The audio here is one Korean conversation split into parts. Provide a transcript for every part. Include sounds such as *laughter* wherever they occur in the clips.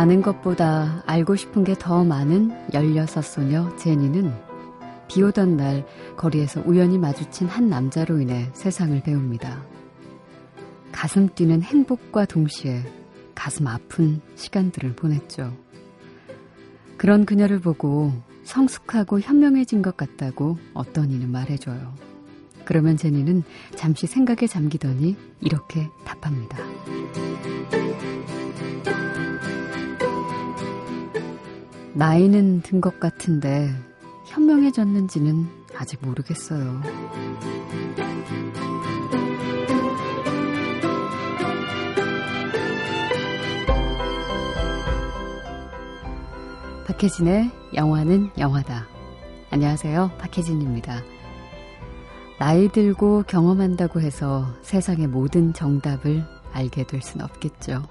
아는 것보다 알고 싶은 게 더 많은 16소녀 제니는 비 오던 날 거리에서 우연히 마주친 한 남자로 인해 세상을 배웁니다. 가슴 뛰는 행복과 동시에 가슴 아픈 시간들을 보냈죠. 그런 그녀를 보고 성숙하고 현명해진 것 같다고 어떤 이는 말해줘요. 그러면 제니는 잠시 생각에 잠기더니 이렇게 답합니다. 나이는 든 것 같은데 현명해졌는지는 아직 모르겠어요. 박혜진의 영화는 영화다. 안녕하세요. 박혜진입니다. 나이 들고 경험한다고 해서 세상의 모든 정답을 알게 될 순 없겠죠.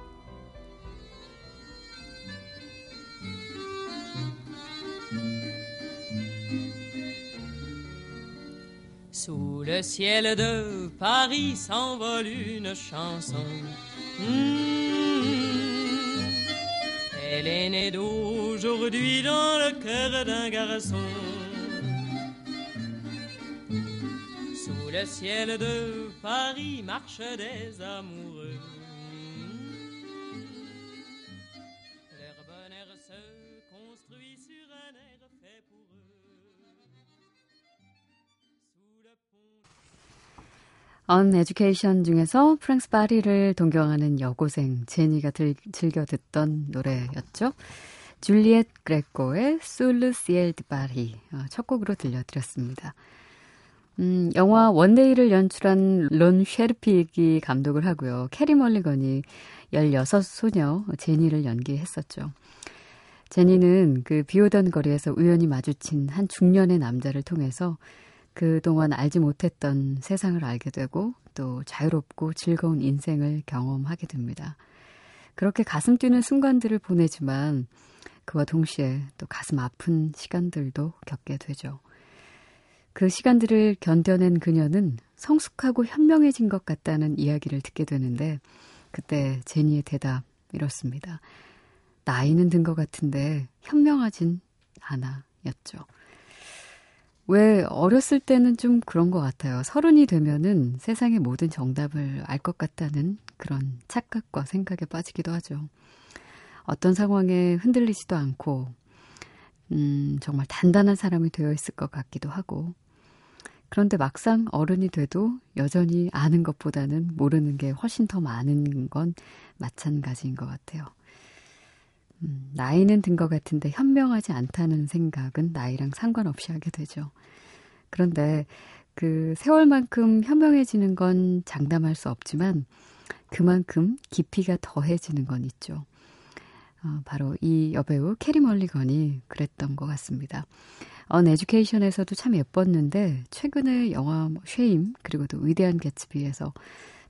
Sous le ciel de Paris s'envole une chanson. Mmh. Elle est née d'aujourd'hui dans le cœur d'un garçon. Sous le ciel de Paris marchent des amoureux. An Education 중에서 프랑스 파리를 동경하는 여고생 제니가 들, 즐겨 듣던 노래였죠. 줄리엣 그레코의 Sous le ciel de Paris 첫 곡으로 들려드렸습니다. 음, 영화 One Day를 연출한 론 쉐르피기 감독을 하고요. 캐리 멀리건이 16소녀 제니를 연기했었죠. 제니는 그 비오던 거리에서 우연히 마주친 한 중년의 남자를 통해서 그동안 알지 못했던 세상을 알게 되고 또 자유롭고 즐거운 인생을 경험하게 됩니다. 그렇게 가슴 뛰는 순간들을 보내지만 그와 동시에 또 가슴 아픈 시간들도 겪게 되죠. 그 시간들을 견뎌낸 그녀는 성숙하고 현명해진 것 같다는 이야기를 듣게 되는데 그때 제니의 대답 이렇습니다. 나이는 든 것 같은데 현명하진 않아 였죠. 왜 어렸을 때는 좀 그런 것 같아요. 서른이 되면은 세상의 모든 정답을 알 것 같다는 그런 착각과 생각에 빠지기도 하죠. 어떤 상황에 흔들리지도 않고, 음, 정말 단단한 사람이 되어 있을 것 같기도 하고, 그런데 막상 어른이 돼도 여전히 아는 것보다는 모르는 게 훨씬 더 많은 건 마찬가지인 것 같아요. 음, 나이는 든 것 같은데 현명하지 않다는 생각은 나이랑 상관없이 하게 되죠. 그런데 그 세월만큼 현명해지는 건 장담할 수 없지만 그만큼 깊이가 더해지는 건 있죠. 어, 바로 이 여배우 캐리 멀리건이 그랬던 것 같습니다. An Education에서도 참 예뻤는데 최근에 영화 뭐 Shame 그리고 또 위대한 개츠비에서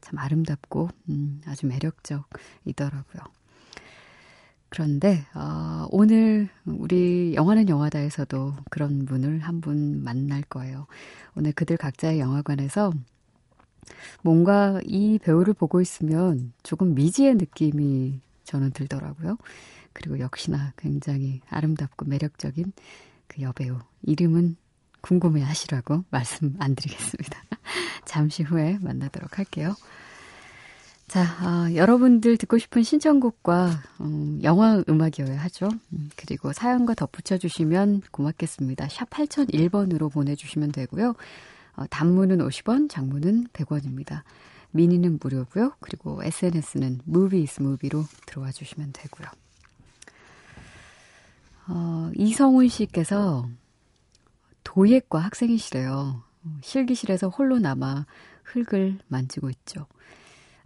참 아름답고 음, 아주 매력적이더라고요. 그런데 어, 오늘 우리 영화는 영화다에서도 그런 분을 한 분 만날 거예요. 오늘 그들 각자의 영화관에서 뭔가 이 배우를 보고 있으면 조금 미지의 느낌이 저는 들더라고요. 그리고 역시나 굉장히 아름답고 매력적인 그 여배우 이름은 궁금해 하시라고 *laughs* 말씀 안 드리겠습니다. *laughs* 잠시 후에 만나도록 할게요. 자, 어, 여러분들 듣고 싶은 신청곡과 음, 영화 음악이어야 하죠. 음, 그리고 사연과 덧붙여 주시면 고맙겠습니다. 샵 8001번으로 보내주시면 되고요. 어, 단문은 50원, 장문은 100원입니다. 미니는 무료고요. 그리고 SNS는 무비스 무비로 들어와 주시면 되고요. 어, 이성훈 씨께서 도예과 학생이시래요. 실기실에서 홀로 남아 흙을 만지고 있죠.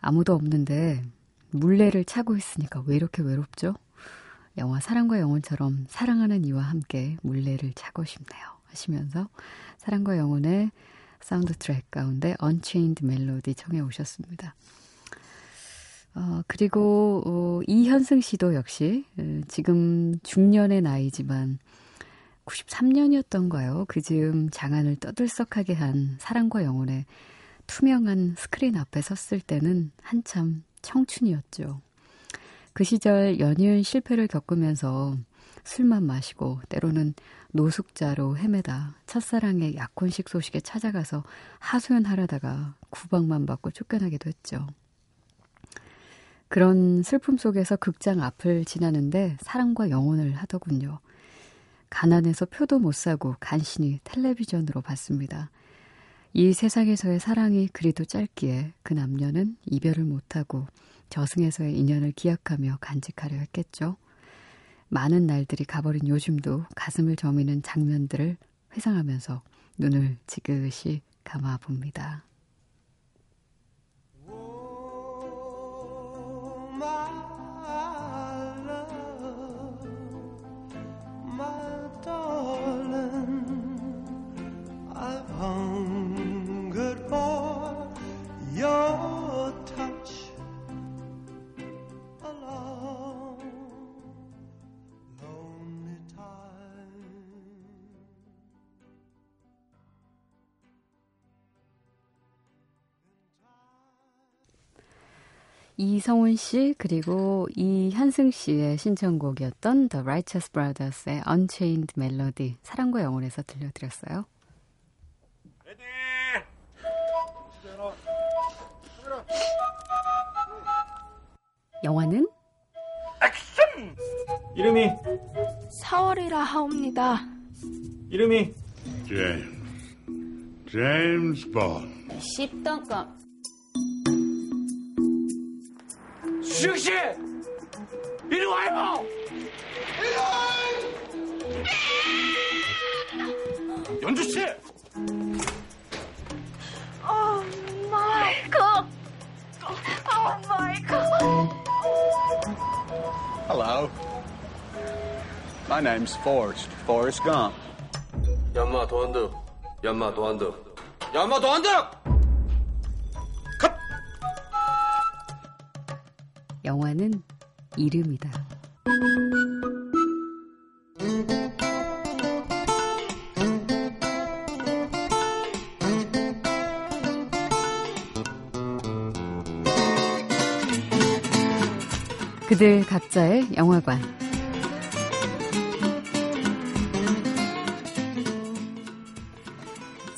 아무도 없는데 물레를 차고 있으니까 왜 이렇게 외롭죠? 영화 사랑과 영혼처럼 사랑하는 이와 함께 물레를 차고 싶네요. 하시면서 사랑과 영혼의 사운드 트랙 가운데 Unchained Melody 청해 오셨습니다. 어, 그리고 어, 이현승 씨도 역시 어, 지금 중년의 나이지만 93년이었던가요? 그 즈음 장안을 떠들썩하게 한 사랑과 영혼의 투명한 스크린 앞에 섰을 때는 한참 청춘이었죠. 그 시절 연이은 실패를 겪으면서 술만 마시고 때로는 노숙자로 헤매다 첫사랑의 약혼식 소식에 찾아가서 하소연하려다가 구박만 받고 쫓겨나기도 했죠. 그런 슬픔 속에서 극장 앞을 지나는데 사랑과 영혼을 하더군요. 가난해서 표도 못 사고 간신히 텔레비전으로 봤습니다. 이 세상에서의 사랑이 그리도 짧기에 그 남녀는 이별을 못하고 저승에서의 인연을 기약하며 간직하려 했겠죠. 많은 날들이 가버린 요즘도 가슴을 저미는 장면들을 회상하면서 눈을 지그시 감아 봅니다. 이성훈 씨 그리고 이현승 씨의 신청곡이었던 The Righteous Brothers의 Unchained Melody 사랑과 영혼에서 들려드렸어요. Ready! 영화는 액션! 이름이 4월이라 하옵니다. 이름이 제임스 제임스 본 10단감 수영 씨, 이리 와요. 연주 씨. 어, 마이클. 어, 마이클. Hello. My name's Forrest. Forrest Gump. 연마 도안드. 연마 도안드. 연마 도안드. 영화는 이름이다. 그들 각자의 영화관.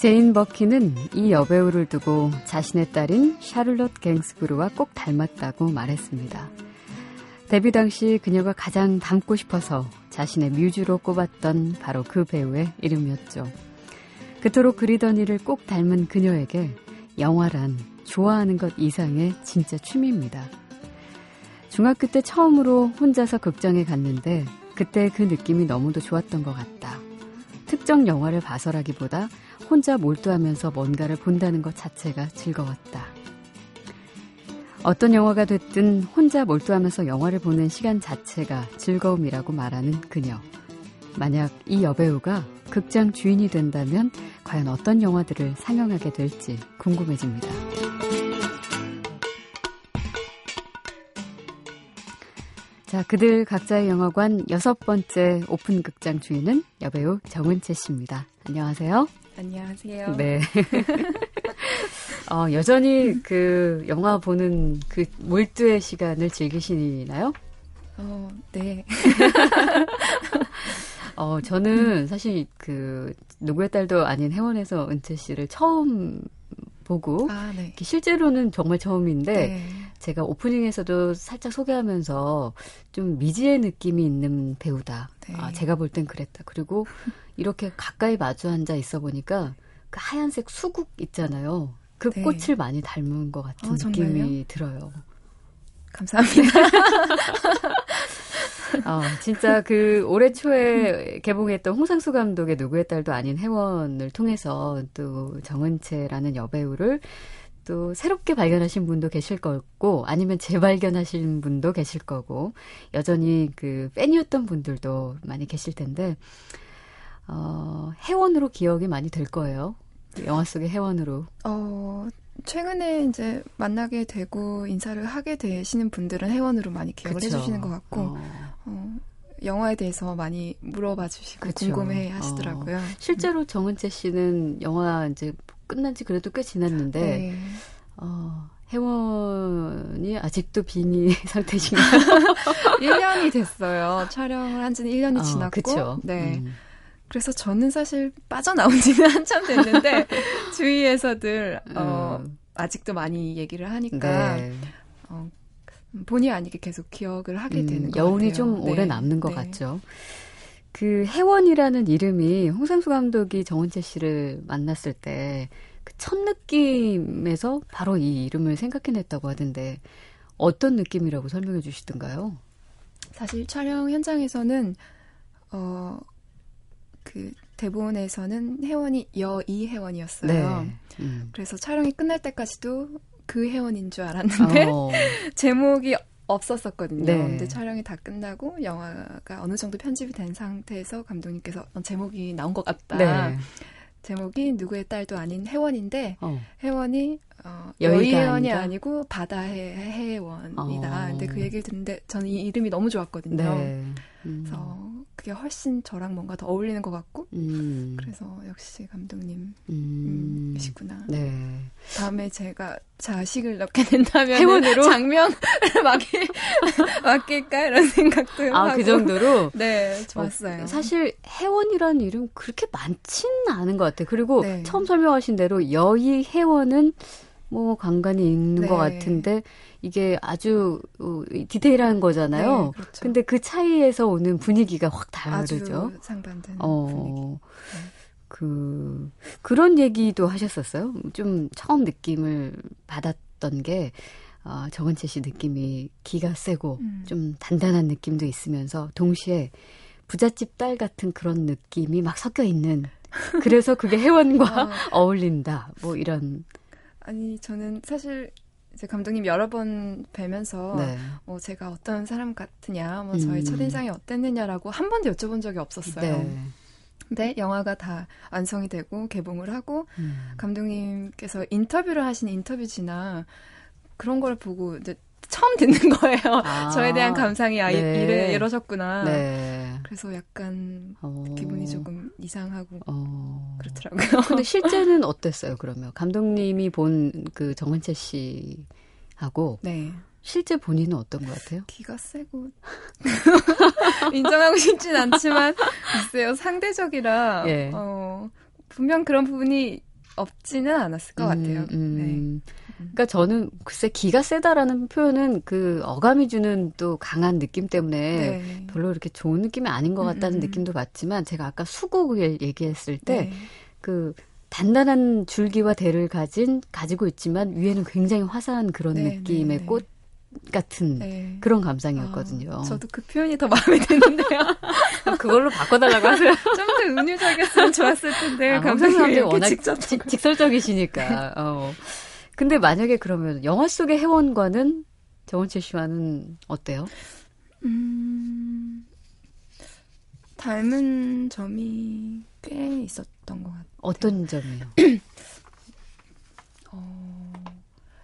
제인 버키는 이 여배우를 두고 자신의 딸인 샤를롯 갱스브루와 꼭 닮았다고 말했습니다. 데뷔 당시 그녀가 가장 닮고 싶어서 자신의 뮤즈로 꼽았던 바로 그 배우의 이름이었죠. 그토록 그리던 일을 꼭 닮은 그녀에게 영화란 좋아하는 것 이상의 진짜 취미입니다. 중학교 때 처음으로 혼자서 극장에 갔는데 그때 그 느낌이 너무도 좋았던 것 같다. 특정 영화를 봐서라기보다 혼자 몰두하면서 뭔가를 본다는 것 자체가 즐거웠다. 어떤 영화가 됐든 혼자 몰두하면서 영화를 보는 시간 자체가 즐거움이라고 말하는 그녀. 만약 이 여배우가 극장 주인이 된다면 과연 어떤 영화들을 상영하게 될지 궁금해집니다. 자, 그들 각자의 영화관 여섯 번째 오픈 극장 주인은 여배우 정은채 씨입니다. 안녕하세요. 안녕하세요. 네. *laughs* 어, 여전히 그 영화 보는 그 몰두의 시간을 즐기시나요? 어, 네. *laughs* 어, 저는 사실 그 누구의 딸도 아닌 회원에서 은채 씨를 처음 보고 아, 네. 실제로는 정말 처음인데 네. 제가 오프닝에서도 살짝 소개하면서 좀 미지의 느낌이 있는 배우다. 네. 아, 제가 볼 땐 그랬다. 그리고 *laughs* 이렇게 가까이 마주 앉아 있어 보니까 그 하얀색 수국 있잖아요. 그 네. 꽃을 많이 닮은 것 같은 어? 느낌이 들어요. 감사합니다. *laughs* 어, 진짜 그 올해 초에 개봉했던 홍상수 감독의 누구의 딸도 아닌 회원을 통해서 또 정은채라는 여배우를 또 새롭게 발견하신 분도 계실 거고 아니면 재발견하신 분도 계실 거고 여전히 그 팬이었던 분들도 많이 계실 텐데 어, 회원으로 기억이 많이 될 거예요. 영화 속의 회원으로. 어, 최근에 이제 만나게 되고 인사를 하게 되시는 분들은 회원으로 많이 기억을 그쵸. 해주시는 것 같고, 어. 어, 영화에 대해서 많이 물어봐 주시고 그쵸. 궁금해 하시더라고요. 실제로 정은채 씨는 영화 이제 끝난 지 그래도 꽤 지났는데 네. 어, 혜원이 아직도 빙의 *laughs* 상태신가요? *laughs* 1년이 됐어요. 촬영을 한 지는 1년이 어, 지났고. 그쵸. 네. 음. 그래서 저는 사실 빠져나온 지는 *laughs* 한참 됐는데 주위에서들 어, 음. 아직도 많이 얘기를 하니까 네. 어, 본의 아니게 계속 기억을 하게 음, 되는 것 여운이 같아요. 좀 오래 네. 남는 것 네. 같죠. 그 혜원이라는 이름이 홍상수 감독이 정은채 씨를 만났을 때 그 첫 느낌에서 바로 이 이름을 생각해냈다고 하던데 어떤 느낌이라고 설명해 주시던가요? 사실 촬영 현장에서는 어, 그 대본에서는 혜원이 여이 혜원이었어요. 음. 그래서 촬영이 끝날 때까지도 그 혜원인 줄 알았는데 어, *laughs* 제목이 없었었거든요. 네. 근데 촬영이 다 끝나고 영화가 어느 정도 편집이 된 상태에서 감독님께서 어, 제목이 나온 것 같다. 네. 제목이 누구의 딸도 아닌 혜원인데 어. 혜원이 어, 여의가 여의 혜원이 아니라? 아니고 바다의 혜원이다. 어. 근데 그 얘기를 듣는데 저는 이 이름이 너무 좋았거든요. 네. 음. 그래서 그게 훨씬 저랑 뭔가 더 어울리는 것 같고 음. 그래서 역시 감독님 음. 이시구나. 네. 다음에 제가 자식을 낳게 된다면 혜원으로? 장면을 맡길, 맡길까 이런 생각도 하고 아, 그 정도로? 네 좋았어요. 어, 사실 혜원이라는 이름 그렇게 많지는 않은 것 같아요. 그리고 네. 처음 설명하신 대로 여의 혜원은 뭐 간간히 있는 네. 것 같은데 이게 아주 어, 디테일한 거잖아요. 네, 그렇죠. 근데 그 차이에서 오는 분위기가 확 다르죠. 상반된 분위기. 어, 그, 그런 얘기도 하셨었어요. 좀 처음 느낌을 받았던 게, 어, 정은채 씨 느낌이 기가 세고, 음. 좀 단단한 느낌도 있으면서, 동시에 부잣집 딸 같은 그런 느낌이 막 섞여 있는, 그래서 그게 *laughs* 혜원과 아. *laughs* 어울린다. 뭐 이런, 아니 저는 사실 이제 감독님 여러 번 뵈면서 네. 뭐 제가 어떤 사람 같으냐, 뭐 저의 음. 첫인상이 어땠느냐라고 한 번도 여쭤본 적이 없었어요. 네. 근데 영화가 다 완성이 되고 개봉을 하고 음. 감독님께서 인터뷰를 하신 인터뷰지나 그런 걸 보고 이제 처음 듣는 *laughs* 거예요. 아. 저에 대한 감상이 아, 네. 이래, 이러셨구나. 네. 그래서 약간 어. 기분이 조금 이상하고 어. 그렇더라고요. 근데 *laughs* 실제는 어땠어요, 그러면? 감독님이 본 그 정은채 씨하고 네. 실제 본인은 어떤 것 같아요? 기가 세고 *laughs* 인정하고 싶진 않지만 글쎄요 상대적이라 예. 어, 분명 그런 부분이 없지는 않았을 것 같아요. 음, 그러니까 저는 글쎄 기가 세다라는 표현은 그 어감이 주는 또 강한 느낌 때문에 네. 네. 별로 이렇게 좋은 느낌이 아닌 것 같다는 음, 음. 느낌도 받지만 제가 아까 수국을 얘기했을 때 네. 그 단단한 줄기와 대를 가진 가지고 있지만 위에는 굉장히 화사한 그런 네, 느낌의 네, 네. 꽃 같은 네. 그런 감상이었거든요. 아, 저도 그 표현이 더 마음에 드는데요. 그걸로 바꿔달라고 하세요. *laughs* 좀 더 은유적이었으면 좋았을 텐데 아, 감독님이 워낙 직접 직- 직설적이시니까. 어. 근데 만약에 그러면 영화 속의 혜원과는 정은채 씨와는 어때요? 음, 닮은 점이 꽤 있었던 것 같아요. 어떤 점이요? *clears throat* 어,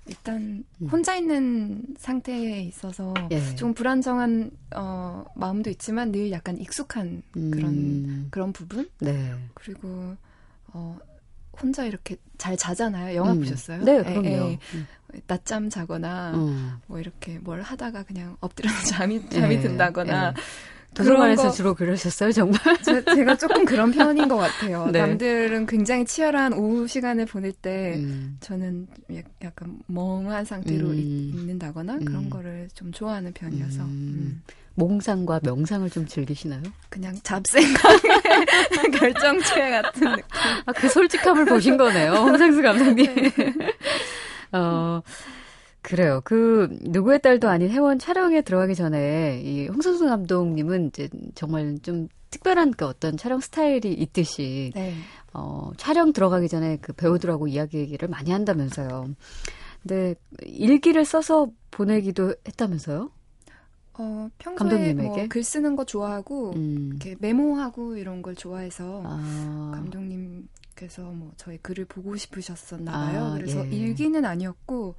일단 음. 혼자 있는 상태에 있어서 예. 좀 불안정한 어, 마음도 있지만 늘 약간 익숙한 그런 음, 그런 부분 네. 그리고 어, 혼자 이렇게 잘 자잖아요. 영화 음. 보셨어요? 네, 예, 그럼요. 예. 음. 낮잠 자거나 음. 뭐 이렇게 뭘 하다가 그냥 엎드려서 잠이 *laughs* 잠이 예, 든다거나 예. 도서관에서 거- 주로 그러셨어요, 정말? *laughs* 제, 제가 조금 그런 편인 것 같아요. 네. 남들은 굉장히 치열한 오후 시간을 보낼 때 음. 저는 약- 약간 멍한 상태로 음. 있, 있는다거나 음. 그런 거를 좀 좋아하는 편이어서 음. 음. 몽상과 명상을 좀 즐기시나요? 그냥 잡생각의 *laughs* 결정체 같은 느낌. 아, 그 솔직함을 보신 거네요, 홍상수 감독님. *laughs* 어, 그래요. 그, 누구의 딸도 아닌 회원 촬영에 들어가기 전에, 이 홍상수 감독님은 이제 정말 좀 특별한 그 어떤 촬영 스타일이 있듯이, 네. 어, 촬영 들어가기 전에 그 배우들하고 이야기를 많이 한다면서요. 근데 일기를 써서 보내기도 했다면서요? 어, 평소에 감독님에게? 뭐 글 쓰는 거 좋아하고 음. 이렇게 메모하고 이런 걸 좋아해서 아, 감독님께서 뭐 저희 글을 보고 싶으셨었나 봐요. 아, 그래서 예. 일기는 아니었고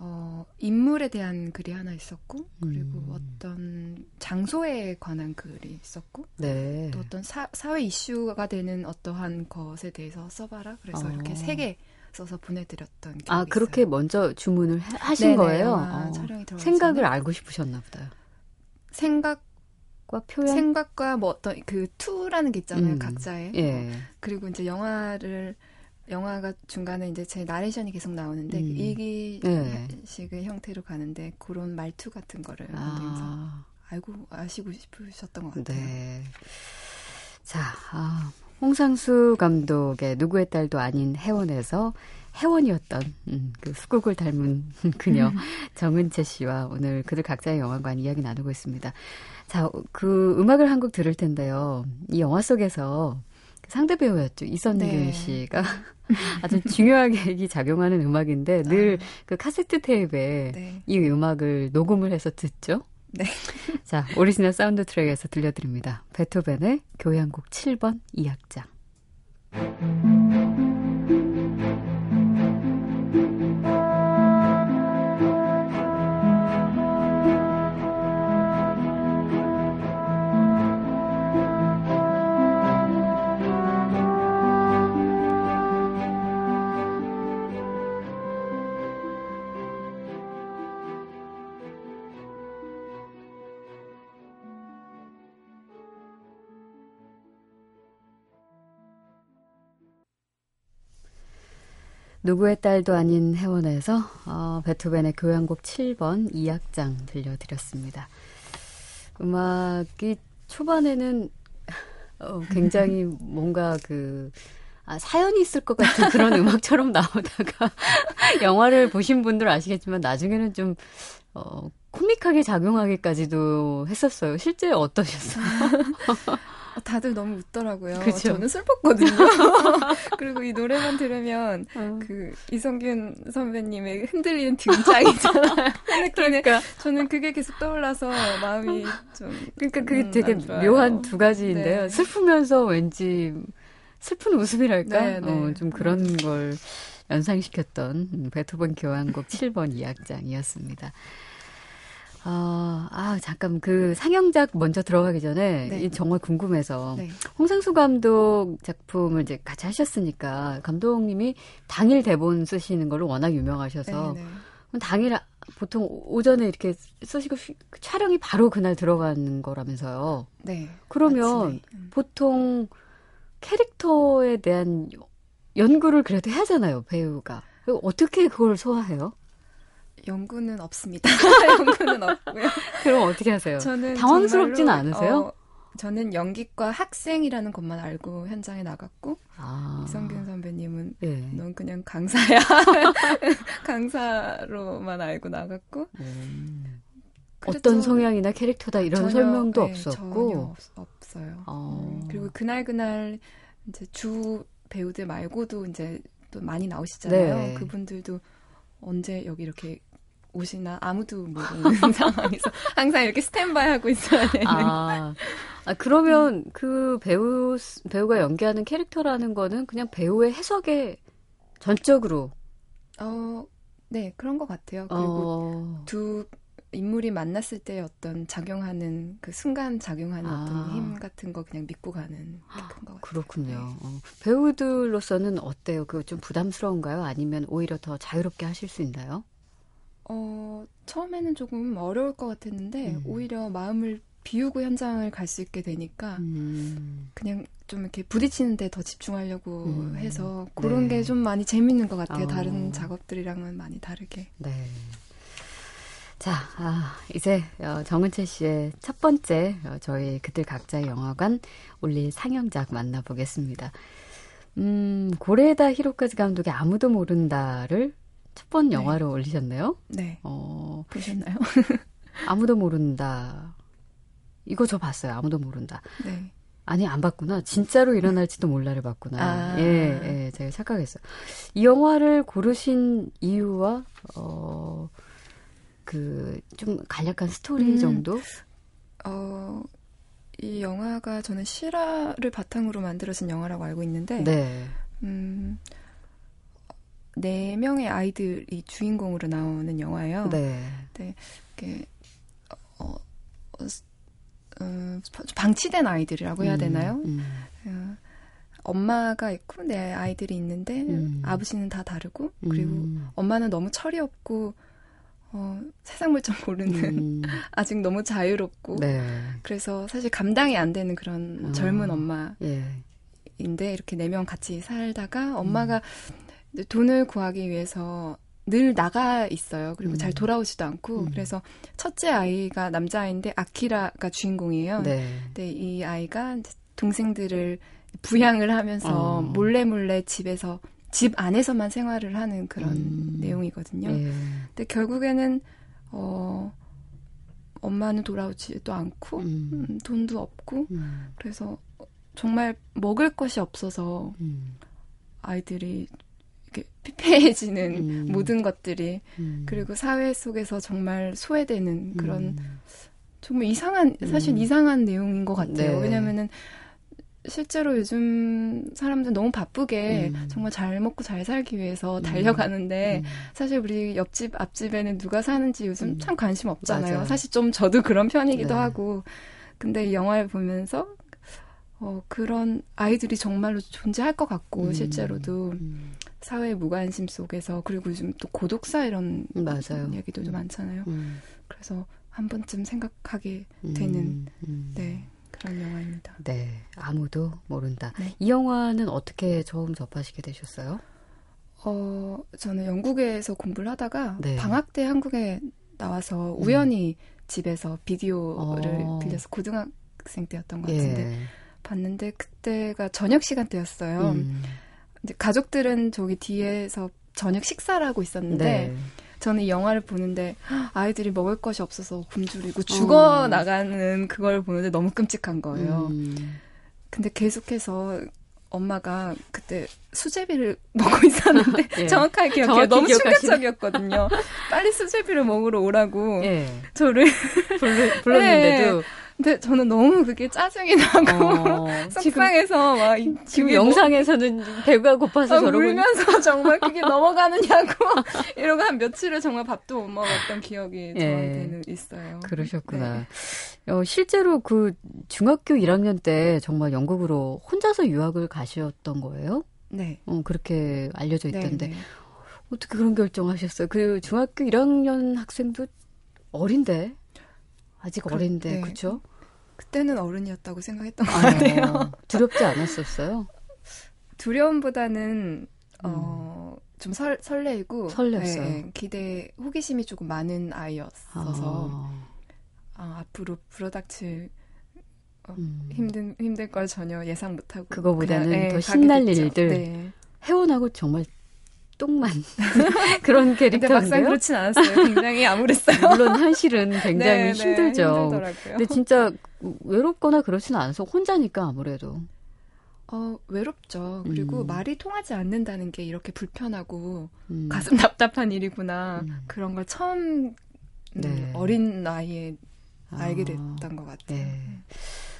어, 인물에 대한 글이 하나 있었고 그리고 음. 어떤 장소에 관한 글이 있었고 네. 또 어떤 사, 사회 이슈가 되는 어떠한 것에 대해서 써봐라. 그래서 어. 이렇게 세 개 써서 보내드렸던 아, 그렇게 있어요. 먼저 주문을 하- 하신 네네, 거예요? 영화 어. 생각을. 알고 싶으셨나 보다. 생각 과 표현? 생각과 뭐 어떤 그 투라는 게 있잖아요 음, 각자의 예. 그리고 이제 영화를 영화가 중간에 이제 제 나레이션이 계속 나오는데 음. 일기식의 형태로 가는데 그런 말투 같은 거를 아, 알고 아시고 싶으셨던 것 같아요. 네. 자, 아, 홍상수 감독의 누구의 딸도 아닌 해원에서 해원이었던 음, 그 수국을 닮은 *laughs* 그녀 정은채 씨와 오늘 그들 각자의 영화관 이야기 나누고 있습니다. 자, 그 음악을 한 곡 들을 텐데요. 이 영화 속에서 상대 배우였죠. 이선균 네. 씨가 *laughs* 아주 중요하게 *laughs* 이 작용하는 음악인데 늘그 카세트 테이프에 네. 이 음악을 녹음을 해서 듣죠. 네. *laughs* 자, 오리지널 사운드 트랙에서 들려드립니다. 베토벤의 교향곡 7번 2악장. 누구의 딸도 아닌 해원에서 어, 베토벤의 교향곡 7번 2악장 들려드렸습니다. 음악이 초반에는 어, 굉장히 *laughs* 뭔가 그 아, 사연이 있을 것 같은 그런 음악처럼 나오다가 *laughs* 영화를 보신 분들 아시겠지만 나중에는 좀 어, 코믹하게 작용하기까지도 했었어요. 실제 어떠셨어요? *laughs* 어, 다들 너무 웃더라고요. 그죠? 저는 슬펐거든요. *laughs* 그리고 이 노래만 들으면 어. 그 이성균 선배님의 흔들리는 등짝이잖아요. 그 *laughs* 느낌에 그러니까 저는 그게 계속 떠올라서 마음이 좀 그러니까 그게 음, 되게. 묘한 두 가지인데요. 네. 슬프면서 왠지 슬픈 웃음이랄까? 네, 네. 어, 좀 그런 걸 연상시켰던 음, 베토벤 교향곡 7번 2악장이었습니다. 아, 아, 잠깐 그 상영작 먼저 들어가기 전에 네. 이 정말 궁금해서 네. 홍상수 감독 작품을 이제 같이 하셨으니까 감독님이 당일 대본 쓰시는 걸로 워낙 유명하셔서 네, 네. 당일 아- 보통 오전에 이렇게 쓰시고 쉬- 촬영이 바로 그날 들어가는 거라면서요. 네. 그러면. 음. 보통 캐릭터에 대한 연구를 그래도 해야잖아요, 배우가. 어떻게 그걸 소화해요? 연구는 없습니다. *laughs* 연구는 없고요. 그럼 어떻게 하세요? 저는 당황스럽진 정말로, 않으세요? 어, 저는 연기과 학생이라는 것만 알고 현장에 나갔고 아, 이성균 선배님은 예. 넌 그냥 강사야. *laughs* 강사로만 알고 나갔고 음. 어떤 성향이나 캐릭터다 이런 전혀, 설명도 네, 없었고. 전혀 없, 없어요. 어. 음, 그리고 그날 그날 이제 주 배우들 말고도 이제 또 많이 나오시잖아요. 네. 그분들도 언제 여기 이렇게 오시나 아무도 모르는 *laughs* 상황에서 항상 이렇게 스탠바이 하고 있어야 되는. 아, 아, 그러면 그 배우, 배우가 연기하는 캐릭터라는 거는 그냥 배우의 해석에 전적으로. 어, 네 그런 것 같아요. 그리고 어, 두 인물이 만났을 때 어떤 작용하는 그 순간 작용하는 아. 어떤 힘 같은 거 그냥 믿고 가는 게큰것 같아요. 그렇군요. 어, 배우들로서는 어때요? 그좀 부담스러운가요? 아니면 오히려 더 자유롭게 하실 수 있나요? 어, 처음에는 조금 어려울 것 같았는데, 음. 오히려 마음을 비우고 현장을 갈 수 있게 되니까, 음, 그냥 좀 이렇게 부딪히는 데 더 집중하려고 음. 해서, 그런 네. 게좀 많이 재밌는 것 같아요. 어. 다른 작업들이랑은 많이 다르게. 네. 자, 아, 이제 어, 정은채 씨의 첫 번째 어, 저희 그들 각자의 영화관 올릴 상영작 만나보겠습니다. 음, 고레다 히로카즈 감독의 아무도 모른다를 첫번 네. 영화로 올리셨네요. 네. 어, 보셨나요? *laughs* 아무도 모른다. 이거 저 봤어요. 아무도 모른다. 네. 아니, 안 봤구나. 진짜로 일어날지도 몰라를 봤구나. 아. 예, 예, 제가 착각했어요. 이 영화를 고르신 이유와, 어, 그, 좀 간략한 스토리 음. 정도? 어, 이 영화가 저는 실화를 바탕으로 만들어진 영화라고 알고 있는데, 네. 음, 네 명의 아이들이 주인공으로 나오는 영화예요. 네. 이렇게 어, 어, 어, 방치된 아이들이라고 해야 음, 되나요? 음. 어, 엄마가 있고 내 아이들이 있는데 음. 아버지는 다 다르고 그리고 음. 엄마는 너무 철이 없고 어, 세상 물정 모르는 음. *laughs* 아직 너무 자유롭고 네. 그래서 사실 감당이 안 되는 그런 어. 젊은 엄마 예. 인데 이렇게 네 명 같이 살다가 엄마가 이제 돈을 구하기 위해서 늘 나가 있어요. 그리고 음. 잘 돌아오지도 않고 음. 그래서 첫째 아이가 남자아이인데 아키라가 주인공이에요. 네. 근데 이 아이가 동생들을 부양을 하면서 어. 몰래 몰래 집에서 집 안에서만 생활을 하는 그런 음. 내용이거든요. 예. 근데 결국에는 어 엄마는 돌아오지도 않고 음. 음, 돈도 없고 음. 그래서 정말 먹을 것이 없어서 음. 아이들이 피폐해지는 음. 모든 것들이 음. 그리고 사회 속에서 정말 소외되는 그런 음. 정말 이상한 사실 음. 이상한 내용인 것 같아요. 네. 왜냐면은 실제로 요즘 사람들 너무 바쁘게 음. 정말 잘 먹고 잘 살기 위해서 음. 달려가는데 음. 사실 우리 옆집 앞집에는 누가 사는지 요즘 음. 참 관심 없잖아요. 맞아요. 사실 좀 저도 그런 편이기도 네. 하고 근데 이 영화를 보면서 어 그런 아이들이 정말로 존재할 것 같고 음. 실제로도 음. 사회 무관심 속에서 그리고 요즘 또 고독사 이런 맞아요. 얘기도 많잖아요. 음. 그래서 한 번쯤 생각하게 음. 되는 음. 네 그런 영화입니다. 네, 아무도 모른다. 네. 이 영화는 어떻게 처음 접하시게 되셨어요? 어 저는 영국에서 공부를 하다가 네. 방학 때 한국에 나와서 우연히 집에서 비디오를 어. 빌려서 고등학생 때였던 것 같은데 예. 봤는데 그때가 저녁 시간 때였어요. 음. 이제 가족들은 저기 뒤에서 저녁 식사를 하고 있었는데 네. 저는 이 영화를 보는데 아이들이 먹을 것이 없어서 굶주리고 죽어 어. 나가는 그걸 보는데 너무 끔찍한 거예요. 음. 근데 계속해서 엄마가 그때 수제비를 *laughs* 먹고 있었는데 *laughs* 예. 정확하게 기억해요. 너무 기억하시네. 충격적이었거든요. 빨리 수제비를 먹으러 오라고 예. 저를 불렀는데도 근데 저는 너무 그게 짜증이 나고 어, *laughs* 속상해서 막 이- 지금 뭐- 영상에서는 배가 고파서 아, 저러고 울면서 정말 그게 *laughs* 넘어가느냐고 *laughs* 이러고 한 며칠을 정말 밥도 못 먹었던 기억이 예. 저한테는 있어요. 그러셨구나. 네. 어, 실제로 그 중학교 1학년 때 정말 영국으로 혼자서 유학을 가셨던 거예요? 네. 어, 그렇게 알려져 네, 있던데 네. 어떻게 그런 결정하셨어요? 그 중학교 1학년 학생도 어린데 아직 그- 어린데 네. 그렇죠? 그때는 어른이었다고 생각했던 것 같아요. 두렵지 않았었어요? *laughs* 두려움보다는 어, 좀 설, 설레이고 음. 설렜어요. 네, 기대 호기심이 조금 많은 아이였어서 아, 아, 앞으로 불어닥칠 음. 힘든 힘들 걸 전혀 예상 못하고 그거보다는 그냥, 예, 더 가게 신날. 일들. 네. 혜원하고 정말 똥만 *laughs* 그런 근데 막상 캐릭터인데요. 그렇진 않았어요. 굉장히 암울했어요. *laughs* 물론 현실은 굉장히 네, 네, 힘들죠. 힘들더라고요. 근데 진짜 외롭거나 그렇지는 않아서 혼자니까 아무래도 어, 외롭죠. 그리고 음. 말이 통하지 않는다는 게 이렇게 불편하고 음. 가슴 답답한 일이구나. 음. 그런 걸 처음 음, 네. 어린 나이에 알게 아, 됐던 것 같아요. 네.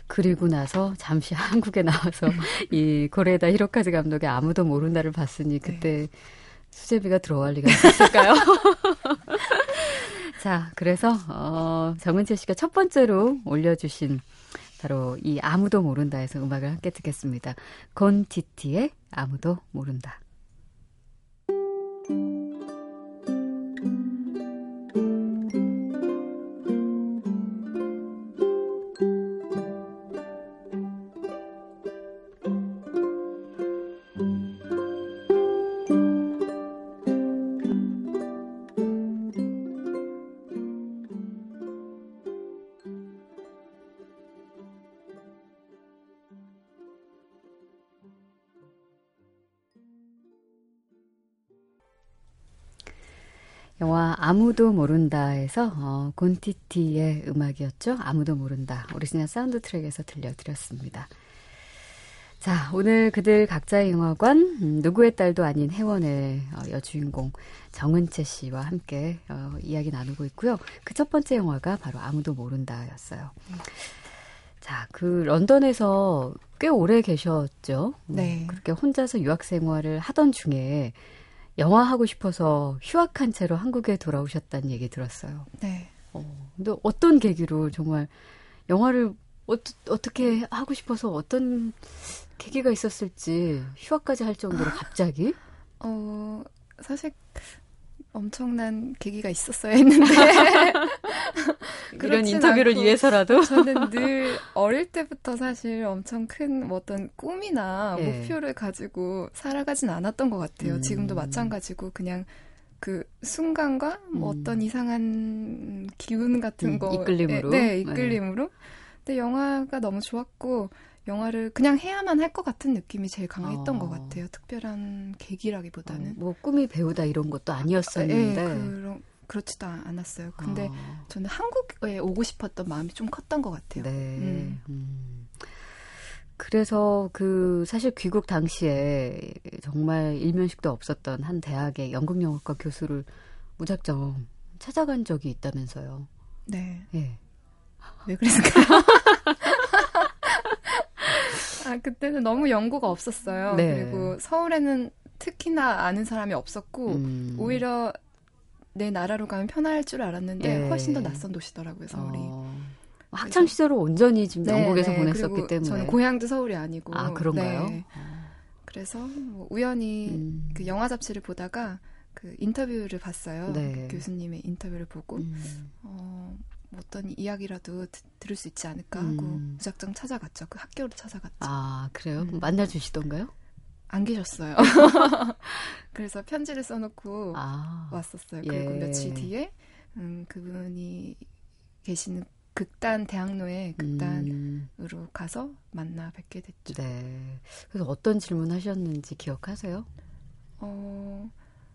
그리고 나서 잠시 *laughs* 한국에 나와서 이 고레다 히로카즈 감독의 아무도 모른다를 봤으니 그때 수제비가 들어갈 리가 있었을까요? *laughs* 자, 그래서 어, 정은채 씨가 첫 번째로 올려주신 바로 이 아무도 모른다에서 음악을 함께 듣겠습니다. 건티티의 아무도 모른다. 아무도 모른다에서 어, 곤티티의 음악이었죠. 아무도 모른다. 오리지널 사운드 트랙에서 들려드렸습니다. 자, 오늘 그들 각자의 영화관 음, 누구의 딸도 아닌 해원의 어, 여주인공 정은채 씨와 함께 어, 이야기 나누고 있고요. 그 첫 번째 영화가 바로 아무도 모른다였어요. 자, 그 런던에서 꽤 오래 계셨죠. 음, 네. 그렇게 혼자서 유학 생활을 하던 중에 영화 하고 싶어서 휴학한 채로 한국에 돌아오셨다는 얘기 들었어요. 네. 어, 근데 어떤 계기로 정말 영화를 어, 어떻게 하고 싶어서 어떤 계기가 있었을지 휴학까지 할 정도로 *laughs* 갑자기? 어, 사실 엄청난 계기가 있었어야 했는데 *laughs* 이런 인터뷰를 않고 위해서라도 저는 늘 어릴 때부터 사실 엄청 큰 뭐 어떤 꿈이나 예. 목표를 가지고 살아가진 않았던 것 같아요. 음. 지금도 마찬가지고 그냥 그 순간과 뭐 음. 어떤 이상한 기운 같은 음, 거 이끌림으로? 네, 네, 이끌림으로. 근데 영화가 너무 좋았고 영화를 그냥 해야만 할 것 같은 느낌이 제일 강했던 어. 것 같아요. 특별한 계기라기보다는. 뭐 꿈이 배우다 이런 것도 아니었었는데. 예, 그런 그렇지도 않았어요. 근데 어, 저는 한국에 오고 싶었던 마음이 좀 컸던 것 같아요. 네. 음. 음. 그래서 그 사실 귀국 당시에 정말 일면식도 없었던 한 대학의 연극 영화과 교수를 무작정 찾아간 적이 있다면서요. 네. 예. 왜 그랬을까요? *laughs* 아, 그때는 너무 연고가 없었어요. 네. 그리고 서울에는 특히나 아는 사람이 없었고, 음. 오히려 내 나라로 가면 편할 줄 알았는데, 예. 훨씬 더 낯선 도시더라고요, 서울이. 어, 학창 시절을 온전히 지금 네, 영국에서 네. 보냈었기 그리고 때문에. 저는 고향도 서울이 아니고. 아 그런가요? 네. 그래서 뭐 우연히 음. 그 영화 잡지를 보다가 그 인터뷰를 봤어요. 네. 그 교수님의 인터뷰를 보고, 음. 어, 뭐 어떤 이야기라도 드- 들을 수 있지 않을까 하고 음. 무작정 찾아갔죠. 그 학교로 찾아갔죠. 아 그래요? 음. 만나주시던가요? 안 계셨어요. *laughs* *laughs* 그래서 편지를 써놓고 아 왔었어요. 예. 그리고 며칠 뒤에 음, 그분이 계시는 극단 대학로의 극단으로 음, 가서 만나 뵙게 됐죠. 네. 그래서 어떤 질문 하셨는지 기억하세요? 어,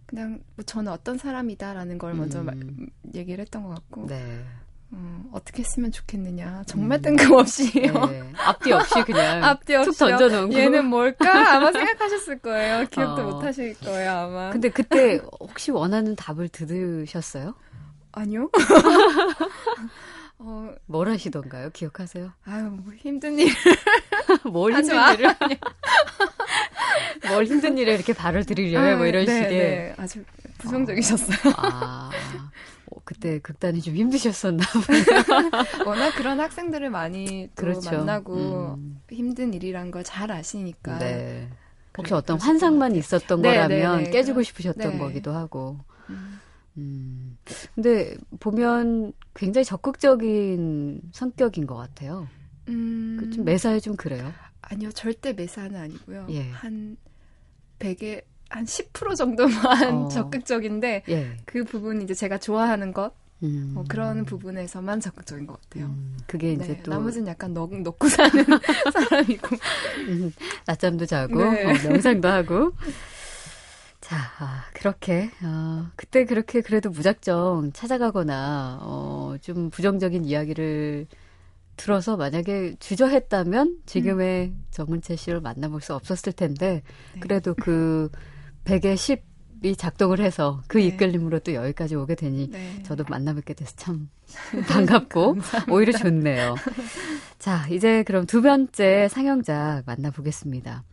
그냥 뭐 저는 어떤 사람이다라는 걸 먼저 음. 말- 얘기를 했던 것 같고 네. 어, 어떻게 했으면 좋겠느냐 정말 음. 뜬금없이요. 네. 앞뒤 없이 그냥 *laughs* 앞뒤 툭 없이요. 던져놓은 거. 얘는 뭘까? 아마 생각하실 거예요. *laughs* 기억도 어. 못 하실 거예요, 아마. 근데 그때 혹시 원하는 답을 들으셨어요? 아니요. *laughs* 어, 뭘 하시던가요? 기억하세요? 아유, 뭐 힘든 일. 뭘 힘든 마. 일을 하냐? 뭘 힘든 일에 이렇게 발을 들이려요? 뭐 이런 네, 식의. 네, 아주 부정적이셨어요. 아, 어, 그때 극단이 좀 힘드셨었나 *laughs* 워낙 그런 학생들을 많이 또 그렇죠. 만나고 음. 힘든 일이란 걸 잘 아시니까. 네. 혹시 어떤 환상만 있었던 네, 거라면 네, 네. 깨주고 그럼- 싶으셨던 네. 거기도 하고. 음. 음. 근데 보면 굉장히 적극적인 성격인 것 같아요. 음, 그좀 매사에 좀 그래요. 아니요, 절대 매사는 아니고요. 예. 한 100에 한 10% 정도만 어. *laughs* 적극적인데 예. 그 부분이 이제 제가 좋아하는 것, 음. 뭐 그런 부분에서만 적극적인 것 같아요. 음, 그게 이제 네, 또 나머지는 약간 넣, 넣고 사는 *laughs* 사람이고. 음, 낮잠도 자고 네. 어, 명상도 하고. 자, 아, 그렇게 어, 그때 그렇게 그래도 무작정 찾아가거나 어, 좀 부정적인 이야기를 들어서 만약에 주저했다면 지금의 정은채 씨를 만나볼 수 없었을 텐데 네. 그래도 그 100에 10이 작동을 해서 그 네. 이끌림으로 또 여기까지 오게 되니 네. 저도 만나뵙게 돼서 참 반갑고 *laughs* 오히려 좋네요. 자, 이제 그럼 두 번째 상영작 만나보겠습니다.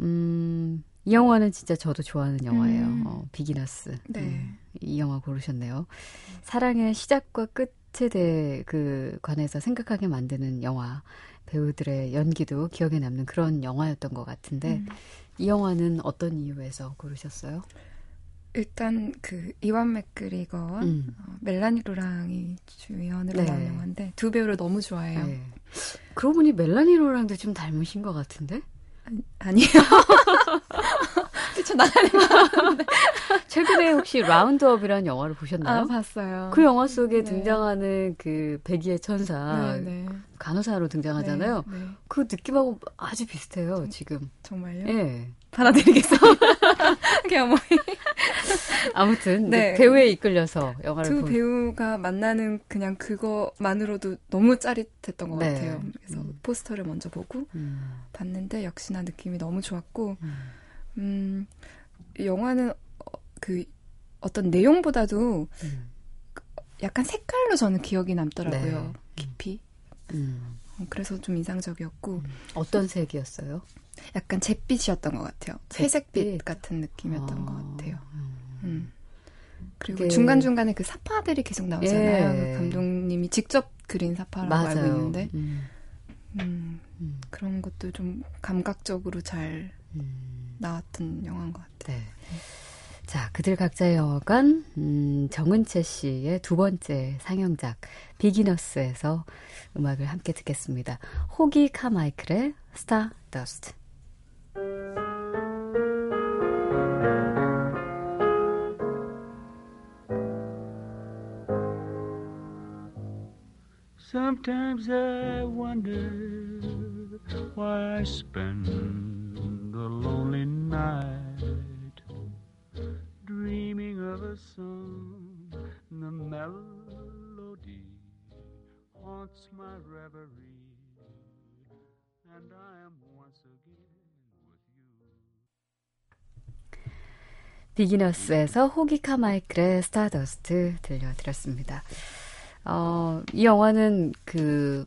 음, 이 영화는 진짜 저도 좋아하는 영화예요. 음. 어, 비기너스. 네. 음, 이 영화 고르셨네요. 사랑의 시작과 끝에 대해 그 관해서 생각하게 만드는 영화. 배우들의 연기도 기억에 남는 그런 영화였던 것 같은데 음. 이 영화는 어떤 이유에서 고르셨어요? 일단 그 이완 맥그리거와 음. 어, 멜라니 로랑이 주연으로 네. 나온 영화인데 두 배우를 너무 좋아해요. 네. 그러고 보니 멜라니 로랑도 좀 닮으신 것 같은데? 아니 요. *laughs* 뛰쳐나가는 최근에 혹시 라운드업이라는 영화를 보셨나요? 아 봤어요. 그 영화 속에 네. 등장하는 그 백이의 천사 네, 네. 간호사로 등장하잖아요. 네, 네. 그 느낌하고 아주 비슷해요 지금. 정말요? 예. 받아드리겠습니다. 그 어머니. 아무튼 네. 배우에 이끌려서 영화를 두 보. 배우가 만나는 그냥 그거만으로도 너무 짜릿했던 것 네. 같아요. 그래서 음. 포스터를 먼저 보고 음, 봤는데 역시나 느낌이 너무 좋았고, 음. 음, 이 영화는 어, 그 어떤 내용보다도 음, 약간 색깔로 저는 기억이 남더라고요. 네. 깊이. 음. 어, 그래서 좀 인상적이었고, 어떤 색이었어요? 약간 잿빛이었던 것 같아요. 잿빛? 회색빛 같은 느낌이었던 어, 것 같아요. 음. 음. 그리고 그게- 중간 중간에 그 사파들이 계속 나오잖아요. 예. 그 감독님이 직접 그린 사파라고 알고 맞아요. 있는데 음. 음, 음. 그런 것도 좀 감각적으로 잘 음. 나왔던 영화인 것 같아요. 네. 자, 그들 각자의 영화관, 음, 정은채 씨의 두 번째 상영작, 비기너스에서 음악을 함께 듣겠습니다. 호기 카마이클의 스타 더스트. Sometimes I wonder why I spend a lonely night dreaming of a song. The melody haunts my reverie, and I am once again with you. 비기너스에서 호기 카 마이클의 스타더스트 들려드렸습니다. 어, 이 영화는 그,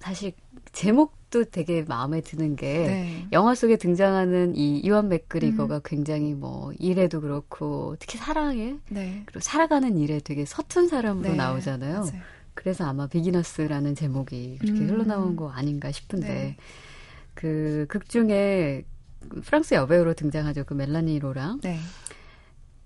사실 제목도 되게 마음에 드는 게, 네. 영화 속에 등장하는 이 이완 맥그리거가 음. 굉장히 뭐, 일에도 그렇고, 특히 사랑에, 네. 그리고 살아가는 일에 되게 서툰 사람으로 네, 나오잖아요. 맞아요. 그래서 아마 비기너스라는 제목이 그렇게 음. 흘러나온 거 아닌가 싶은데, 네. 그극 중에 프랑스 여배우로 등장하죠. 그 멜라니 로랑. 네.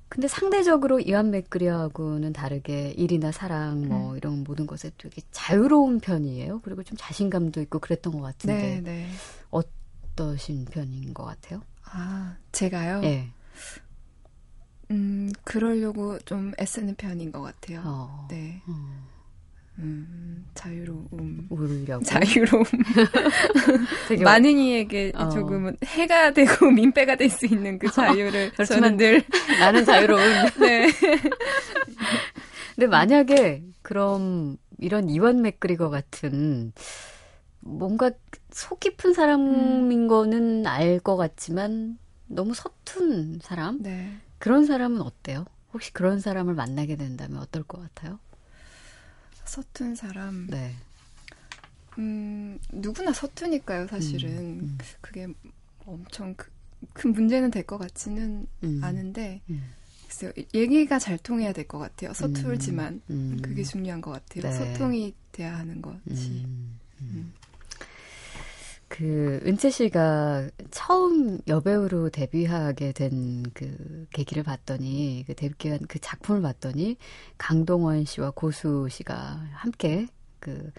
근데 상대적으로 이완 맥그리하고는 다르게 일이나 사랑 뭐 음. 이런 모든 것에 되게 자유로운 편이에요. 그리고 좀 자신감도 있고 그랬던 것 같은데 네, 네. 어떠신 편인 것 같아요? 아, 제가요? 예. 음, 그러려고 좀 애쓰는 편인 것 같아요. 어. 네. 음, 음, 자유로움. 울려고 자유로움. *laughs* 되게 많은 이에게 어. 조금은 해가 되고 *laughs* 민폐가 될 수 있는 그 자유를 그렇지만 저는 늘 *laughs* 나는 자유로운. 네. 근데 만약에 그럼 이런 이완 맥그리거 같은 뭔가 속 깊은 사람인 음. 거는 알 것 같지만 너무 서툰 사람 네. 그런 사람은 어때요? 혹시 그런 사람을 만나게 된다면 어떨 것 같아요? 서툰 사람. 네. 음, 누구나 서투니까요, 사실은. 음, 그게 엄청 그, 큰 문제는 될 것 같지는 음. 않은데, 음. 글쎄요, 얘기가 잘 통해야 될 것 같아요. 서툴지만. 음. 그게 중요한 것 같아요. 네. 소통이 돼야 하는 것이. 그 은채 씨가 처음 여배우로 데뷔하게 된 그 계기를 봤더니 그 데뷔한 그 작품을 봤더니 강동원 씨와 고수 씨가 함께 그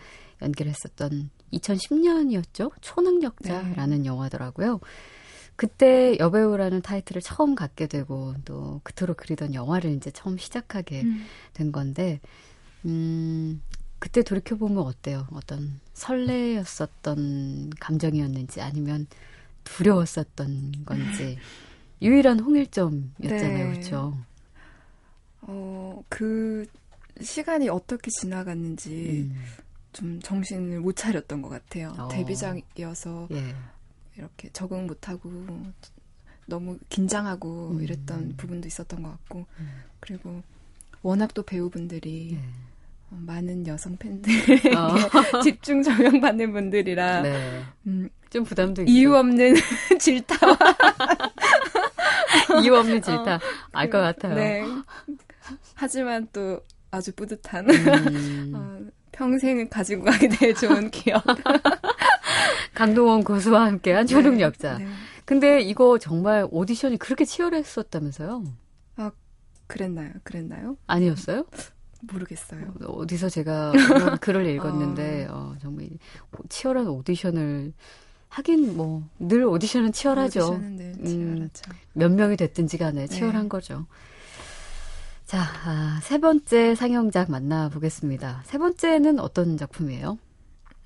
연기했었던 2010년이었죠 초능력자라는 영화더라고요. 그때 여배우라는 타이틀을 처음 갖게 되고 또 그토록 그리던 영화를 이제 처음 시작하게 음. 된 건데, 음, 그때 돌이켜보면 어때요? 어떤 설레였었던 감정이었는지 아니면 두려웠었던 건지. 유일한 홍일점이었잖아요, 네. 그렇죠? 어, 그 시간이 어떻게 지나갔는지 음, 좀 정신을 못 차렸던 것 같아요. 어. 데뷔작이어서 예. 이렇게 적응 못하고 너무 긴장하고 음. 이랬던 부분도 있었던 것 같고 음. 그리고 워낙 또 배우분들이 예. 어, 많은 여성 팬들에게 어. *laughs* 집중 조명받는 분들이라 네. 음, 좀 부담도. 이유 없는 *laughs* 질타와 이유 없는 질타. 알것 같아요. 네. 하지만 또 아주 뿌듯한 음, *laughs* 어, 평생을 가지고 가게 될 좋은 기억. 강동원 고수와 함께한 초능력자. 네. 근데 이거 정말 오디션이 그렇게 치열했었다면서요? 그랬나요? 그랬나요? 아니었어요? 모르겠어요. 어디서 제가 *laughs* 글을 읽었는데 어, 정말 치열한 오디션을 하긴 뭐 늘 오디션은 치열하죠. 늘 음. 몇 명이 됐든지 간에 치열한 네. 거죠. 자, 아, 세 번째 상영작 만나보겠습니다. 세 번째는 어떤 작품이에요?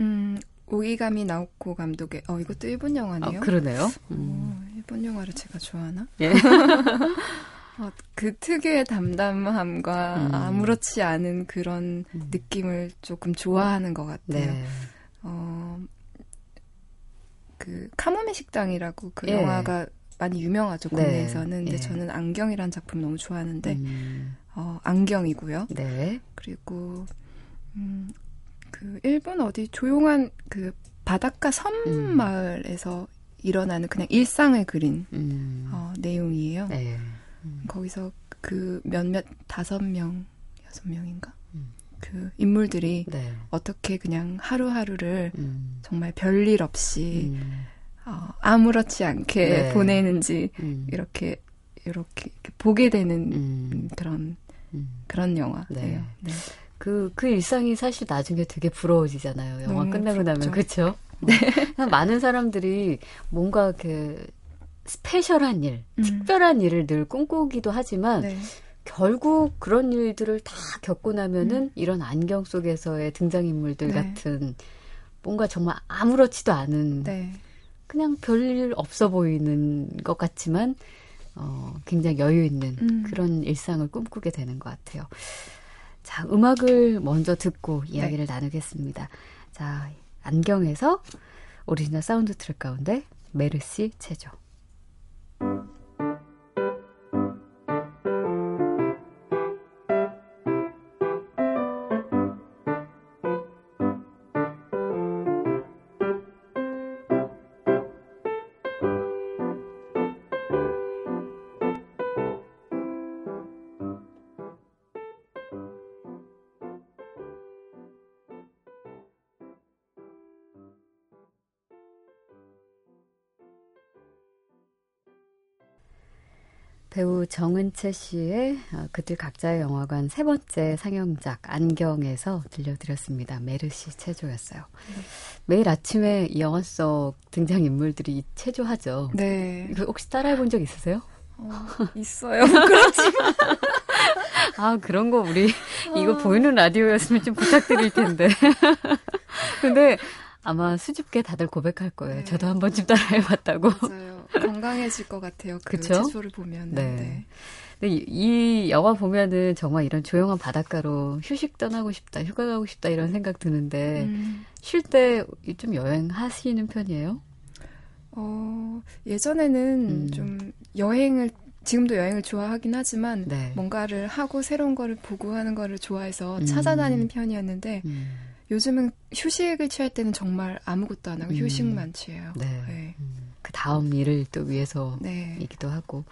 음, 오이가미 나오코 감독의 어 이것도 일본 영화네요. 아, 그러네요. 음. 어, 일본 영화를 제가 좋아하나? 예. *laughs* 어, 그 특유의 담담함과 음. 아무렇지 않은 그런 음. 느낌을 조금 좋아하는 것 같아요. 네. 어, 그 카모메 식당이라고 그 예. 영화가 많이 유명하죠 네. 국내에서는. 근데 예. 저는 안경이란 작품 너무 좋아하는데 음, 어, 안경이고요. 네. 그리고 음, 그 일본 어디 조용한 그 바닷가 섬 음. 마을에서 일어나는 그냥 일상을 그린 음, 어, 내용이에요. 네. 거기서 그 몇몇 다섯 명 여섯 명인가 음. 그그 인물들이 네. 어떻게 그냥 하루하루를 음. 정말 별일 없이 음. 어, 아무렇지 않게 네. 보내는지 음. 이렇게 이렇게, 보게 되는 음. 그런 음. 그런 영화예요. 네. 네. 그, 그 일상이 사실 나중에 되게 부러워지잖아요. 영화 끝나고 나면. 부럽죠. 그쵸? 네. 많은 사람들이 뭔가 그, 스페셜한 일, 음. 특별한 일을 늘 꿈꾸기도 하지만, 네. 결국 그런 일들을 다 겪고 나면은 이런 안경 속에서의 등장인물들 네. 같은 뭔가 정말 아무렇지도 않은 네. 그냥 별일 없어 보이는 것 같지만 어, 굉장히 여유 있는 음. 그런 일상을 꿈꾸게 되는 것 같아요. 자, 음악을 먼저 듣고 네. 이야기를 나누겠습니다. 자, 안경에서 오리지널 사운드 트랙 가운데 Merci 체조. Thank you. 배우 정은채 씨의 어, 그들 각자의 영화관 세 번째 상영작 안경에서 들려드렸습니다. 메르시 체조였어요. 매일 아침에 이 영화 속 등장 인물들이 체조하죠. 네. 이거 혹시 따라해 본 적 있으세요? 어, 있어요. *laughs* 그렇지. 아 그런 거 우리 이거 보이는 라디오였으면 좀 부탁드릴 텐데. *laughs* 근데 아마 수줍게 다들 고백할 거예요. 네. 저도 한 번쯤 따라해봤다고. 맞아요. 건강해질 것 같아요. 그 그쵸? 체조를 보면. 네. 네. 근데 이, 이 영화 보면은 정말 이런 조용한 바닷가로 휴식 떠나고 싶다, 휴가 가고 싶다 이런 생각 드는데 음, 쉴때 좀 여행하시는 편이에요? 어, 예전에는 음. 좀 여행을 지금도 여행을 좋아하긴 하지만 네. 뭔가를 하고 새로운 거를 보고 하는 거를 좋아해서 음. 찾아다니는 편이었는데 음, 요즘은 휴식을 취할 때는 정말 아무것도 안 하고 음. 휴식만 취해요. 네. 네. 음, 그 다음 일을 또 위해서 네. 이기도 하고.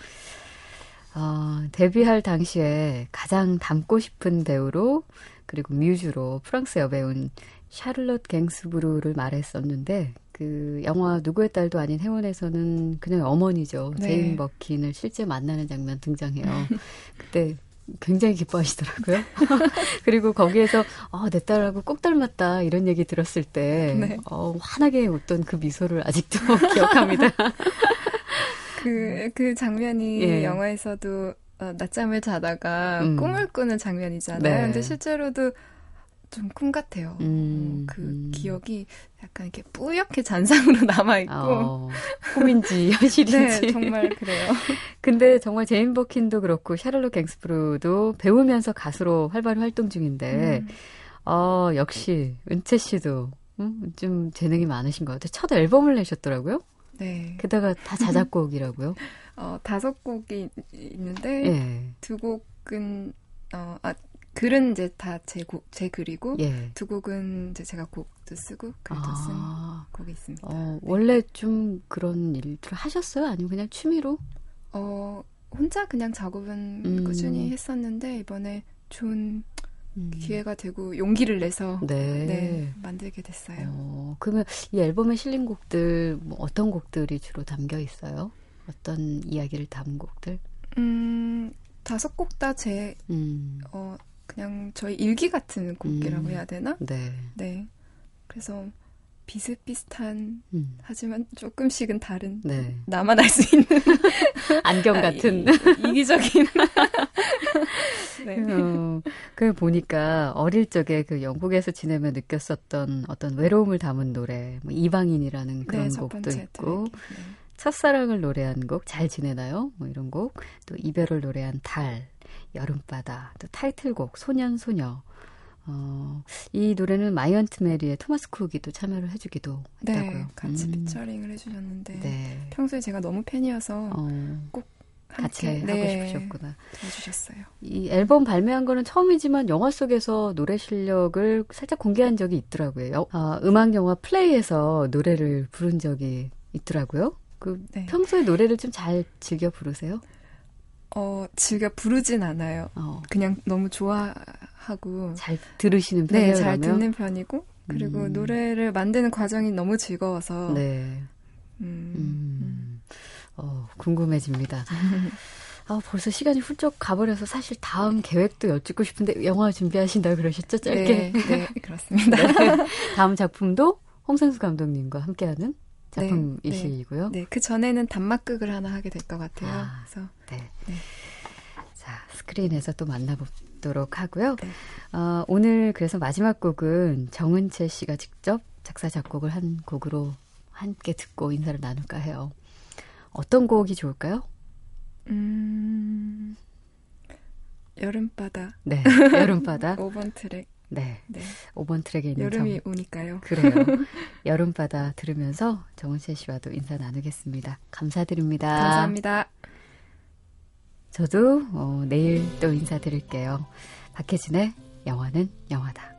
어, 데뷔할 당시에 가장 닮고 싶은 배우로 그리고 뮤즈로 프랑스 여배우인 샤를롯 갱스부르를 말했었는데 그 영화 누구의 딸도 아닌 해원에서는 그냥 어머니죠. 네. 제인 버킨을 실제 만나는 장면 등장해요. *laughs* 그때 굉장히 기뻐하시더라고요. *laughs* 그리고 거기에서 어, 내 딸하고 꼭 닮았다 이런 얘기 들었을 때 네. 어, 환하게 웃던 그 미소를 아직도 *laughs* 기억합니다. 그, 그 장면이 예. 영화에서도 어, 낮잠을 자다가 음. 꿈을 꾸는 장면이잖아요. 네. 근데 실제로도 좀 꿈 같아요. 음, 어, 그 음. 기억이 약간 이렇게 뿌옇게 잔상으로 *laughs* 남아있고. 어, 꿈인지 *laughs* 현실인지. 네, 정말 그래요. *laughs* 근데 정말 제인 버킨도 그렇고 샤를롯 갱스브루도 배우면서 가수로 활발히 활동 중인데 음. 어, 역시 은채 씨도 음, 좀 재능이 많으신 것 같아요. 첫 앨범을 내셨더라고요. 네. 게다가 다 자작곡이라고요. 어, 다섯 곡이 있는데, 예. 두 곡은, 어, 아, 글은 이제 다제 곡, 제 글이고, 예. 두 곡은 이제 제가 곡도 쓰고, 글도 쓴 아, 곡이 있습니다. 어, 원래 좀 그런 일들을 하셨어요? 아니면 그냥 취미로? 어, 혼자 그냥 작업은 음. 꾸준히 했었는데, 이번에 좋은 음. 기회가 되고 용기를 내서, 네. 네, 만들게 됐어요. 어, 그러면 이 앨범에 실린 곡들 뭐 어떤 곡들이 주로 담겨 있어요? 어떤 이야기를 담은 곡들? 음, 다섯 곡 다 제, 음, 어, 그냥 저희 일기 같은 곡이라고 음. 해야 되나? 네. 네. 그래서 비슷비슷한, 음, 하지만 조금씩은 다른, 네. 나만 알 수 있는 *laughs* 안경 아, 같은. 이, 이기적인. *laughs* 네. 어, 그 보니까 어릴 적에 그 영국에서 지내며 느꼈었던 어떤 외로움을 담은 노래, 뭐 이방인이라는 그런 네, 첫 곡도 있고. 네. 첫사랑을 노래한 곡, 잘 지내나요? 뭐 이런 곡, 또 이별을 노래한 달, 여름바다, 또 타이틀곡, 소년, 소녀. 어, 이 노래는 마이언트 메리의 토마스 쿡이 또 참여를 해주기도 네, 했다고요. 같이 음, 피처링을 해주셨는데 네. 평소에 제가 너무 팬이어서 어, 같이 함께 하고 네, 싶으셨구나. 도와주셨어요. 이 앨범 발매한 거는 처음이지만 영화 속에서 노래 실력을 살짝 공개한 적이 있더라고요. 여- 아, 음악 영화 플레이에서 노래를 부른 적이 있더라고요. 그 네. 평소에 노래를 좀 잘 즐겨 부르세요? 어, 즐겨 부르진 않아요. 어, 그냥 너무 좋아하고 잘 들으시는 편이에요. 네, 잘 그러면? 듣는 편이고 그리고 음. 노래를 만드는 과정이 너무 즐거워서 네. 음, 음. 어, 궁금해집니다. *laughs* 아, 벌써 시간이 훌쩍 가버려서 사실 다음 계획도 여쭙고 싶은데 영화 준비하신다고 그러셨죠? 짧게. 네, 네, 그렇습니다. *laughs* 다음 작품도 홍상수 감독님과 함께하는 작품이시고요. 네, 그 전에는 단막극을 하나 하게 될 것 같아요. 아. 그래서 네. 네. 자, 스크린에서 또 만나보도록 하고요. 네. 어, 오늘 그래서 마지막 곡은 정은채 씨가 직접 작사, 작곡을 한 곡으로 함께 듣고 인사를 나눌까 해요. 어떤 곡이 좋을까요? 음, 여름바다 네. *laughs* 여름바다. 5번 트랙. 네. 네. 5번 트랙에 있는 여름이 정, 오니까요. 그래요. *laughs* 여름바다 들으면서 정은채 씨와도 인사 나누겠습니다. 감사드립니다. 감사합니다. 저도 어, 내일 또 인사드릴게요. 박혜진의 영화는 영화다.